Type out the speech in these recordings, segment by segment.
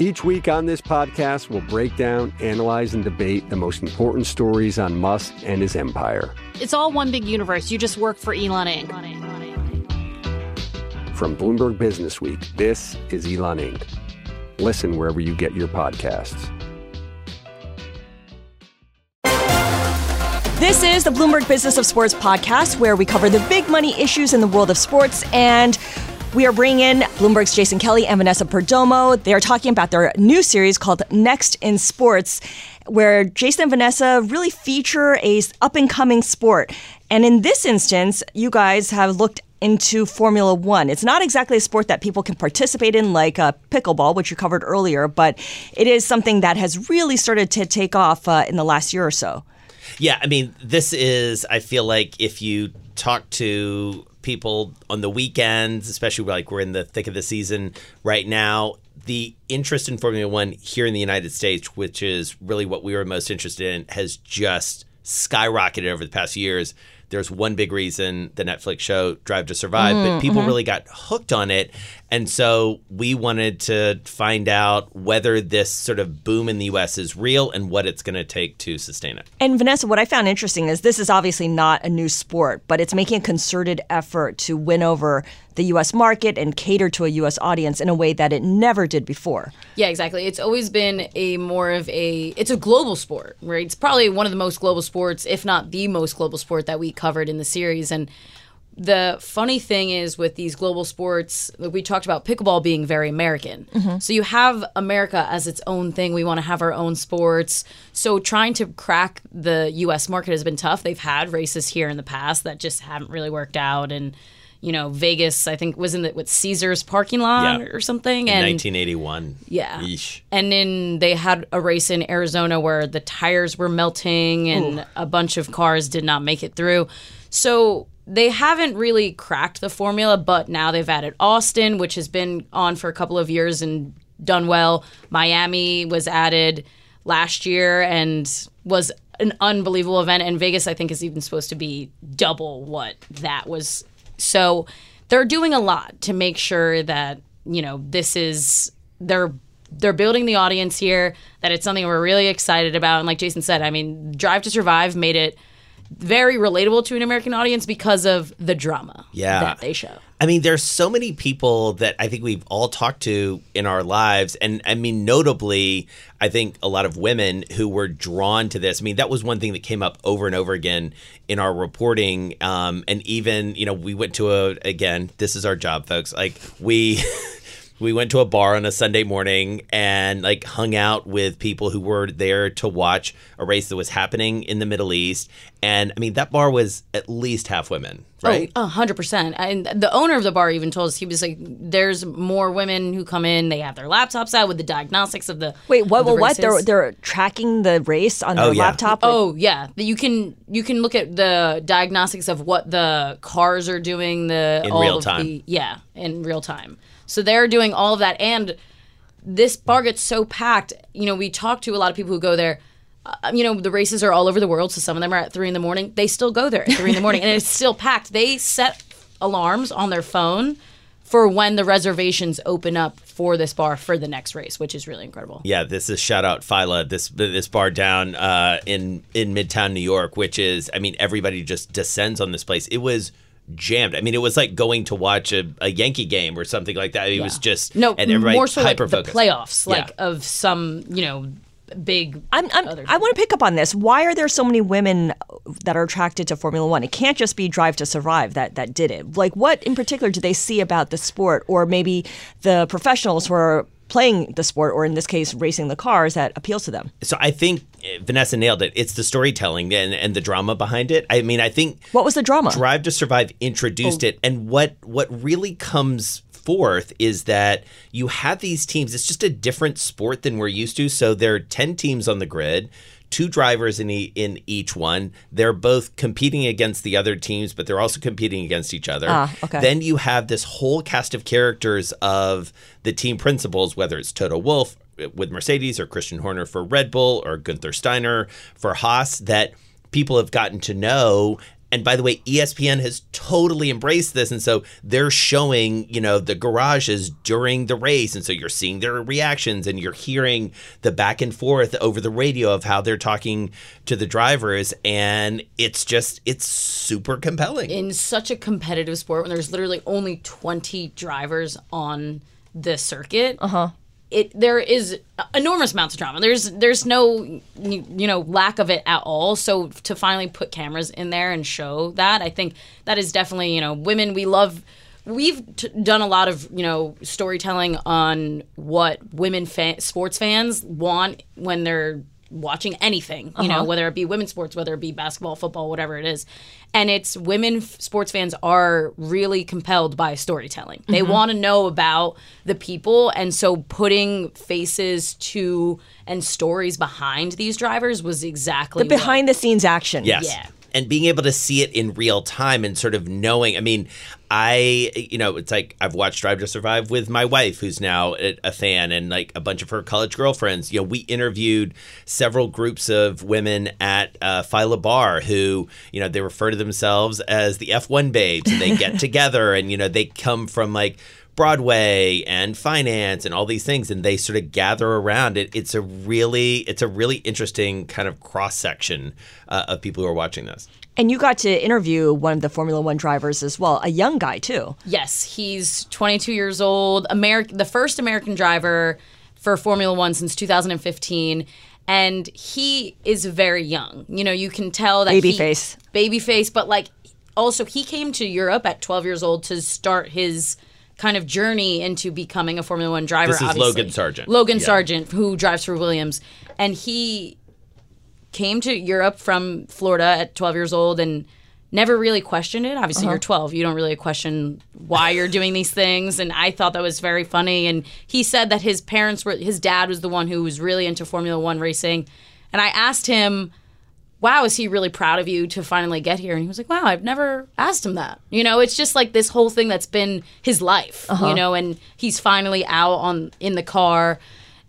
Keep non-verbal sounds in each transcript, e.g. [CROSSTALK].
Each week on this podcast, we'll break down, analyze, and debate the most important stories on Musk and his empire. It's all one big universe. You just work for Elon Inc. From Bloomberg Business Week, this is Elon Inc. Listen wherever you get your podcasts. This is the Bloomberg Business of Sports podcast, where we cover the big money issues in the world of sports. And we are bringing in Bloomberg's Jason Kelly and Vanessa Perdomo. They are talking about their new series called Next in Sports, where Jason and Vanessa really feature a up and coming sport. And in this instance, you guys have looked into Formula One. It's not exactly a sport that people can participate in like uh, pickleball, which you covered earlier, but it is something that has really started to take off uh, in the last year or so. Yeah, I mean, this is, I feel like if you talk to people on the weekends, especially like we're in the thick of the season right now, the interest in Formula One here in the United States, which is really what we were most interested in, has just skyrocketed over the past years there's one big reason the Netflix show Drive to Survive, mm, but people mm-hmm. really got hooked on it. And so we wanted to find out whether this sort of boom in the US is real and what it's going to take to sustain it. And Vanessa, what I found interesting is this is obviously not a new sport, but it's making a concerted effort to win over the US market and cater to a US audience in a way that it never did before. Yeah, exactly. It's always been a more of a it's a global sport, right? It's probably one of the most global sports, if not the most global sport that we covered in the series and the funny thing is with these global sports, we talked about pickleball being very American. Mm-hmm. So you have America as its own thing. We want to have our own sports. So trying to crack the U.S. market has been tough. They've had races here in the past that just haven't really worked out, and you know, Vegas, I think was in the with Caesars parking lot yeah. or something. In and 1981. Yeah. Yeesh. And then they had a race in Arizona where the tires were melting and Ooh. a bunch of cars did not make it through. So they haven't really cracked the formula, but now they've added Austin, which has been on for a couple of years and done well. Miami was added last year and was an unbelievable event. And Vegas, I think, is even supposed to be double what that was. So they're doing a lot to make sure that, you know, this is, they're, they're building the audience here, that it's something we're really excited about. And like Jason said, I mean, Drive to Survive made it very relatable to an American audience because of the drama yeah. that they show. I mean, there's so many people that I think we've all talked to in our lives. And I mean, notably, I think a lot of women who were drawn to this. I mean, that was one thing that came up over and over again in our reporting. Um, and even, you know, we went to a, again, this is our job, folks. Like, we. [LAUGHS] we went to a bar on a Sunday morning and like hung out with people who were there to watch a race that was happening in the Middle East. And I mean, that bar was at least half women, oh, right? A hundred percent. And the owner of the bar even told us he was like, "There's more women who come in. They have their laptops out with the diagnostics of the wait. What? The what? They're they're tracking the race on oh, their yeah. laptop. Oh yeah. You can you can look at the diagnostics of what the cars are doing. The in real time. The, yeah, in real time. So they're doing all of that. And this bar gets so packed. You know, we talk to a lot of people who go there. Uh, you know, the races are all over the world. So some of them are at three in the morning. They still go there at three in the morning and it's still packed. They set alarms on their phone for when the reservations open up for this bar for the next race, which is really incredible. Yeah, this is shout out Phyla, this this bar down uh, in in Midtown New York, which is I mean everybody just descends on this place. It was jammed. I mean, it was like going to watch a, a Yankee game or something like that. It yeah. was just no, and everybody more so like the playoffs, like yeah. of some you know big. I'm, I'm, I want to pick up on this. Why are there so many women that are attracted to Formula One? It can't just be Drive to Survive that, that did it. Like, what in particular do they see about the sport, or maybe the professionals who are playing the sport, or in this case, racing the cars, that appeals to them? So I think Vanessa nailed it. It's the storytelling and, and the drama behind it. I mean, I think What was the drama? Drive to Survive introduced it, and what what really comes forth is that you have these teams. It's just a different sport than we're used to. So there are ten teams on the grid. Two drivers in e- in each one. They're both competing against the other teams, but they're also competing against each other. Ah, okay. Then you have this whole cast of characters of the team principals, whether it's Toto Wolff with Mercedes or Christian Horner for Red Bull or Gunther Steiner for Haas, that people have gotten to know. And by the way, ESPN has totally embraced this. And so they're showing, you know, the garages during the race. And so you're seeing their reactions and you're hearing the back and forth over the radio of how they're talking to the drivers. And it's just, it's super compelling. in such a competitive sport when there's literally only 20 drivers on the circuit uh-huh it there is enormous amounts of drama. There's there's no you know lack of it at all. So to finally put cameras in there and show that i think that is definitely you know women we love we've t- done a lot of you know storytelling on what women fa- sports fans want when they're watching anything you know Uh-huh. whether it be women's sports whether it be basketball football whatever it is and it's women f- sports fans are really compelled by storytelling they Mhm. want to know about the people and so putting faces to and stories behind these drivers was exactly The behind the scenes action. Yes. Yeah. And being able to see it in real time and sort of knowing, I mean, I, you know, it's like I've watched Drive to Survive with my wife, who's now a fan, and like a bunch of her college girlfriends. You know, we interviewed several groups of women at uh, Phyla Bar who, you know, they refer to themselves as the F1 babes, and they get [LAUGHS] together and, you know, they come from like, Broadway and finance and all these things, and they sort of gather around it. It's a really, it's a really interesting kind of cross section uh, of people who are watching this. And you got to interview one of the Formula One drivers as well, a young guy too. Yes, he's 22 years old. American, the first American driver for Formula One since 2015, and he is very young. You know, you can tell that Baby he- face. baby face, but like also he came to Europe at 12 years old to start his kind of journey into becoming a Formula One driver. This is obviously. Logan Sargeant. Logan Yeah. Sargeant, who drives for Williams, and he came to Europe from Florida at 12 years old and never really questioned it. Obviously, Uh-huh. you're 12. You don't really question why you're doing these things. And I thought that was very funny. And he said that his parents were, his dad was the one who was really into Formula One racing. And I asked him, wow, is he really proud of you to finally get here? And he was like, wow, I've never asked him that. You know, it's just like this whole thing that's been his life, Uh-huh. you know, and he's finally out on in the car.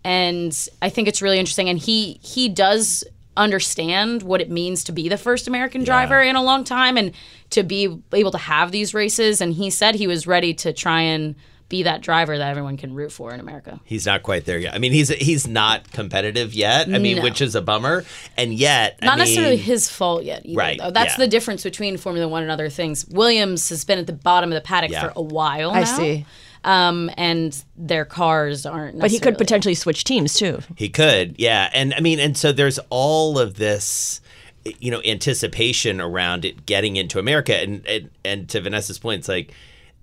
And I think it's really interesting. And he he does understand what it means to be the first American driver in a long time and to be able to have these races. And he said he was ready to try and be that driver that everyone can root for in America. He's not quite there yet. I mean, he's he's not competitive yet. I mean, No. which is a bummer. And yet, I Not mean, necessarily his fault yet, either, Right, Though. That's yeah. the difference between Formula One and other things. Williams has been at the bottom of the paddock Yeah. for a while I now. see. Um, and their cars aren't. But he could potentially switch teams too. He could, yeah. And I mean, and so there's all of this, you know, anticipation around it getting into America. And and, and to Vanessa's point, it's like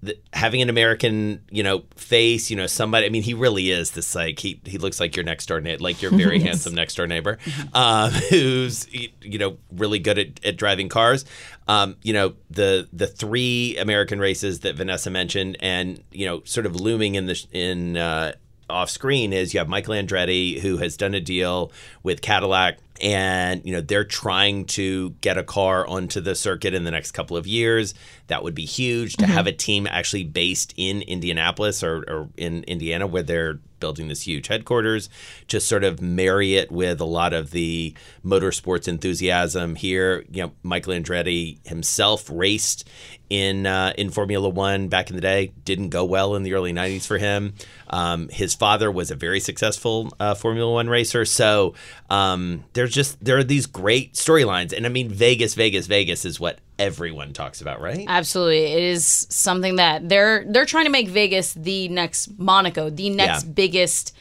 the, having an American, you know, face, you know, somebody. I mean, he really is this like he he looks like your next door neighbor, like your very [LAUGHS] Yes. handsome next door neighbor, um, [LAUGHS] who's you know really good at, at driving cars. Um, you know the the three American races that Vanessa mentioned, and you know, sort of looming in the in. Uh, off screen is you have Michael Andretti who has done a deal with Cadillac and you know they're trying to get a car onto the circuit in the next couple of years that would be huge to Mhm. have a team actually based in Indianapolis or, or in Indiana where they're building this huge headquarters to sort of marry it with a lot of the motorsports enthusiasm here you know Michael Andretti himself raced in uh, in Formula One back in the day. Didn't go well in the early '90s for him. Um, his father was a very successful uh, Formula One racer. So um, there's just there are these great storylines, and I mean Vegas, Vegas, Vegas is what everyone talks about, right? Absolutely, it is something that they're they're trying to make Vegas the next Monaco, the next Yeah. biggest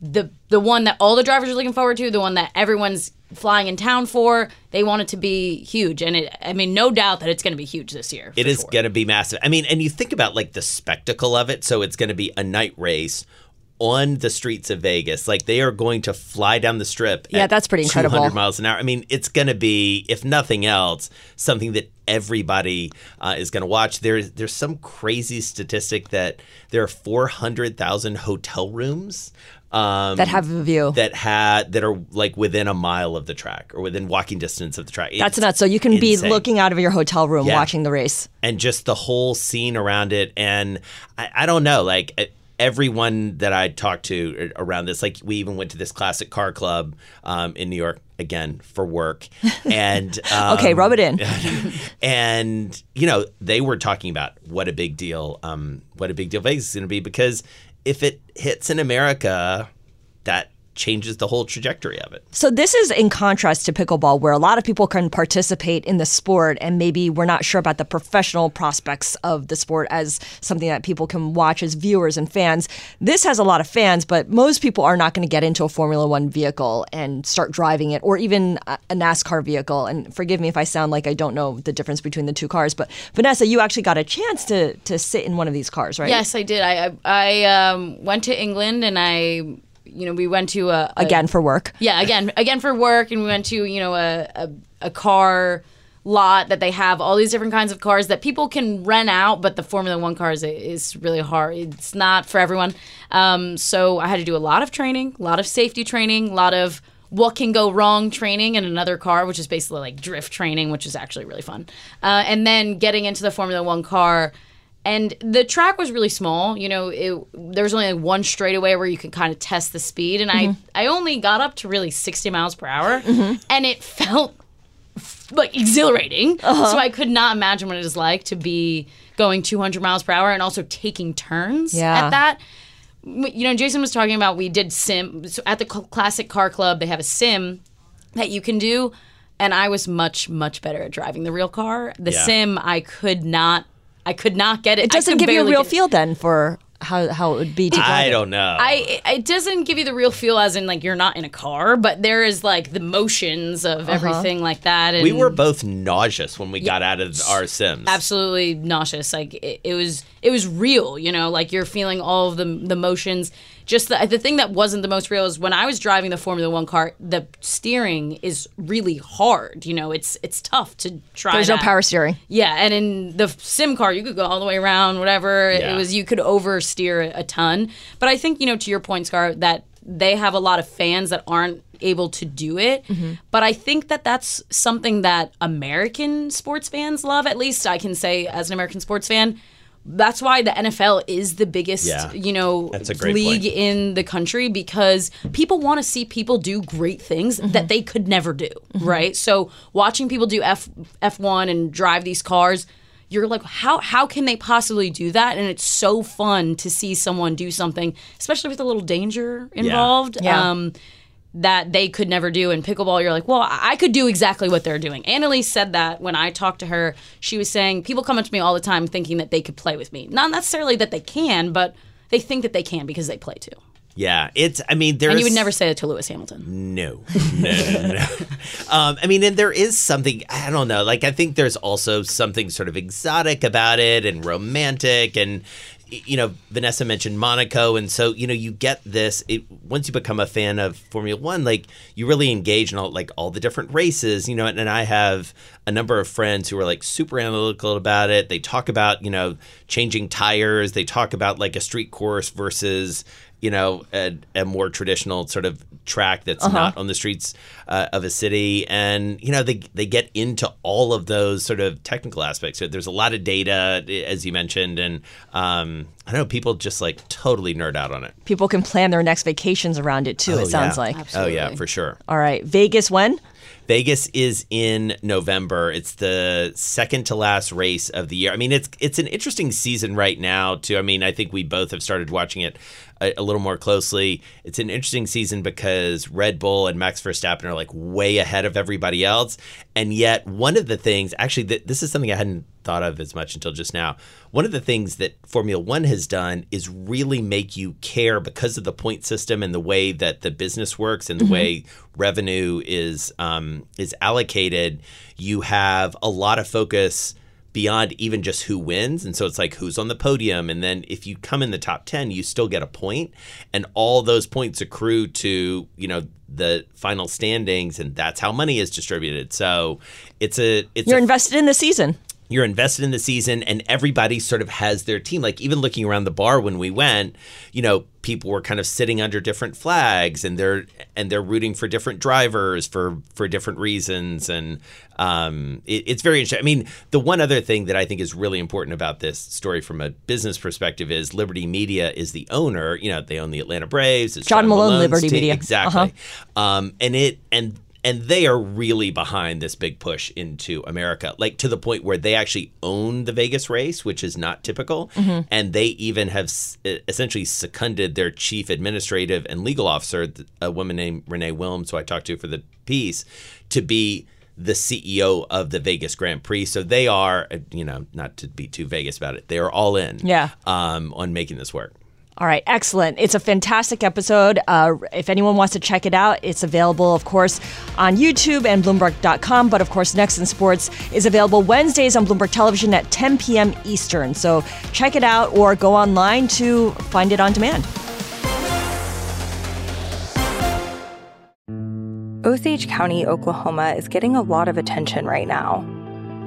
the the one that all the drivers are looking forward to, the one that everyone's flying in town for. They want it to be huge, and it. I mean, no doubt that it's going to be huge this year. It is sure. going to be massive. I mean, and you think about like the spectacle of it. So it's going to be a night race on the streets of Vegas. Like they are going to fly down the strip. Yeah, at that's pretty incredible. 200 miles an hour. I mean, it's going to be, if nothing else, something that everybody uh, is going to watch. There's there's some crazy statistic that there are 400,000 hotel rooms. Um, That have a view. that had that are like within a mile of the track or within walking distance of the track. That's It's nuts. So you can be looking out of your hotel room Yeah. watching the race. and just the whole scene around it. And I, I don't know, like e- everyone that I talked to around this, like we even went to this classic car club um, in New York again for work, [LAUGHS] and um, Okay, rub it in. [LAUGHS] and you know they were talking about what a big deal, um, what a big deal Vegas is going to be because if it hits in America, that changes the whole trajectory of it. So this is in contrast to pickleball, where a lot of people can participate in the sport, and maybe we're not sure about the professional prospects of the sport as something that people can watch as viewers and fans. This has a lot of fans, but most people are not going to get into a Formula One vehicle and start driving it, or even a a NASCAR vehicle. And forgive me if I sound like I don't know the difference between the two cars, but Vanessa, you actually got a chance to to sit in one of these cars, right? Yes, I did. I I, I um, went to England and I, you know, we went to a, a Again for work. Yeah, again, again for work, and we went to you know a, a a car lot that they have all these different kinds of cars that people can rent out, but the Formula One cars is really hard. It's not for everyone. Um, so I had to do a lot of training, a lot of safety training, a lot of what can go wrong training in another car, which is basically like drift training, which is actually really fun. Uh, and then getting into the Formula One car. And the track was really small. You know, it, there was only like one straightaway where you could kind of test the speed, and I mm-hmm. I only got up to really sixty miles per hour, mm-hmm. and it felt like exhilarating. Uh-huh. So I could not imagine what it is like to be going 200 miles per hour and also taking turns Yeah. at that. You know, Jason was talking about we did sim so at the Classic Car Club. They have a sim that you can do, and I was much much better at driving the real car. The Yeah. sim I could not. I could not get it. It doesn't give you a real feel then for how how it would be to drive I don't know. I it doesn't give you the real feel as in like you're not in a car, but there is like the motions of uh-huh. everything like that. And we were both nauseous when we got out of our Sims. absolutely nauseous. Like it, it was it was real, you know, like you're feeling all of the the motions. Just the the thing that wasn't the most real is when I was driving the Formula One car, the steering is really hard. You know, it's it's tough to try. There's no power steering. Yeah, and in the sim car, you could go all the way around, whatever. Yeah. It was you could oversteer a ton. But I think you know, to your point, Scar, that they have a lot of fans that aren't able to do it. Mm-hmm. But I think that that's something that American sports fans love. At least I can say, as an American sports fan. That's why the NFL is the biggest, Yeah. you know, That's a great league point. in the country because people want to see people do great things that they could never do, right? So watching people do F F1 and drive these cars, you're like how how can they possibly do that? And it's so fun to see someone do something, especially with a little danger involved. Yeah. Um that they could never do in pickleball you're like well i could do exactly what they're doing annalise said that when i talked to her she was saying people come up to me all the time thinking that they could play with me not necessarily that they can but they think that they can because they play too yeah, it's. I mean, there's. and you would never say it to lewis hamilton No, no, no, no. [LAUGHS] um, I mean, and there is something, I don't know, like, I think there's also something sort of exotic about it and romantic. And, you know, Vanessa mentioned Monaco. And so, you know, you get this, it, once you become a fan of Formula One, like, you really engage in all, like, all the different races, you know, and, and I have a number of friends who are, like, super analytical about it. They talk about, you know, changing tires, they talk about, like, a street course versus, you know, a, a more traditional sort of track that's not on the streets uh, of a city, and you know they they get into all of those sort of technical aspects. So There's a lot of data, as you mentioned, and um, I know people just like totally nerd out on it. People can plan their next vacations around it too. Oh, it sounds yeah. like. Oh yeah, for sure. All right, Vegas when? Vegas is in November. It's the second to last race of the year. I mean, it's it's an interesting season right now. Too. I mean, I think we both have started watching it a, a little more closely. It's an interesting season because Red Bull and Max Verstappen are like way ahead of everybody else, and yet one of the things, actually, th- this is something I hadn't thought of as much until just now. One of the things that Formula One has done is really make you care because of the point system and the way that the business works and the Mhm. way revenue is um, is allocated. You have a lot of focus beyond even just who wins. And so it's like who's on the podium. And then if you come in the top 10, you still get a point. And all those points accrue to, you know, the final standings. And that's how money is distributed. So it's a, it's You're a, invested in the season. You're invested in the season and everybody sort of has their team like even looking around the bar when we went you know people were kind of sitting under different flags and they're and they're rooting for different drivers for for different reasons and um, it, it's very interesting i mean the one other thing that i think is really important about this story from a business perspective is liberty media is the owner you know they own the atlanta braves it's John Malone, Malone's Liberty team. Media. exactly Uh-huh. um, and it and and they are really behind this big push into America, like to the point where they actually own the Vegas race, which is not typical. Mhm. And they even have essentially seconded their chief administrative and legal officer, a woman named Renee Wilms, who I talked to for the piece, to be the CEO of the Vegas Grand Prix. So they are, uh, you know, not to be too Vegas about it, they are all in Yeah. um, on making this work. All right, excellent. It's a fantastic episode. Uh, if anyone wants to check it out, it's available, of course, on YouTube and Bloomberg.com. But of course, Next in Sports is available Wednesdays on Bloomberg Television at 10 p.m. Eastern. So check it out or go online to find it on demand. Osage County, Oklahoma is getting a lot of attention right now.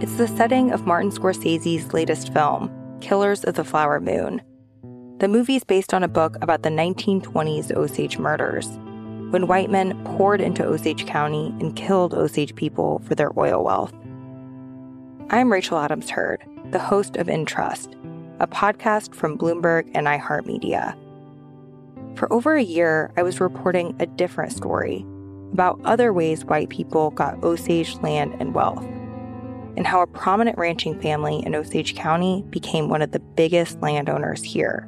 It's the setting of Martin Scorsese's latest film, Killers of the Flower Moon. The movie is based on a book about the 1920s Osage murders, when white men poured into Osage County and killed Osage people for their oil wealth. I'm Rachel Adams Heard, the host of In Trust, a podcast from Bloomberg and iHeartMedia. For over a year, I was reporting a different story about other ways white people got Osage land and wealth, and how a prominent ranching family in Osage County became one of the biggest landowners here.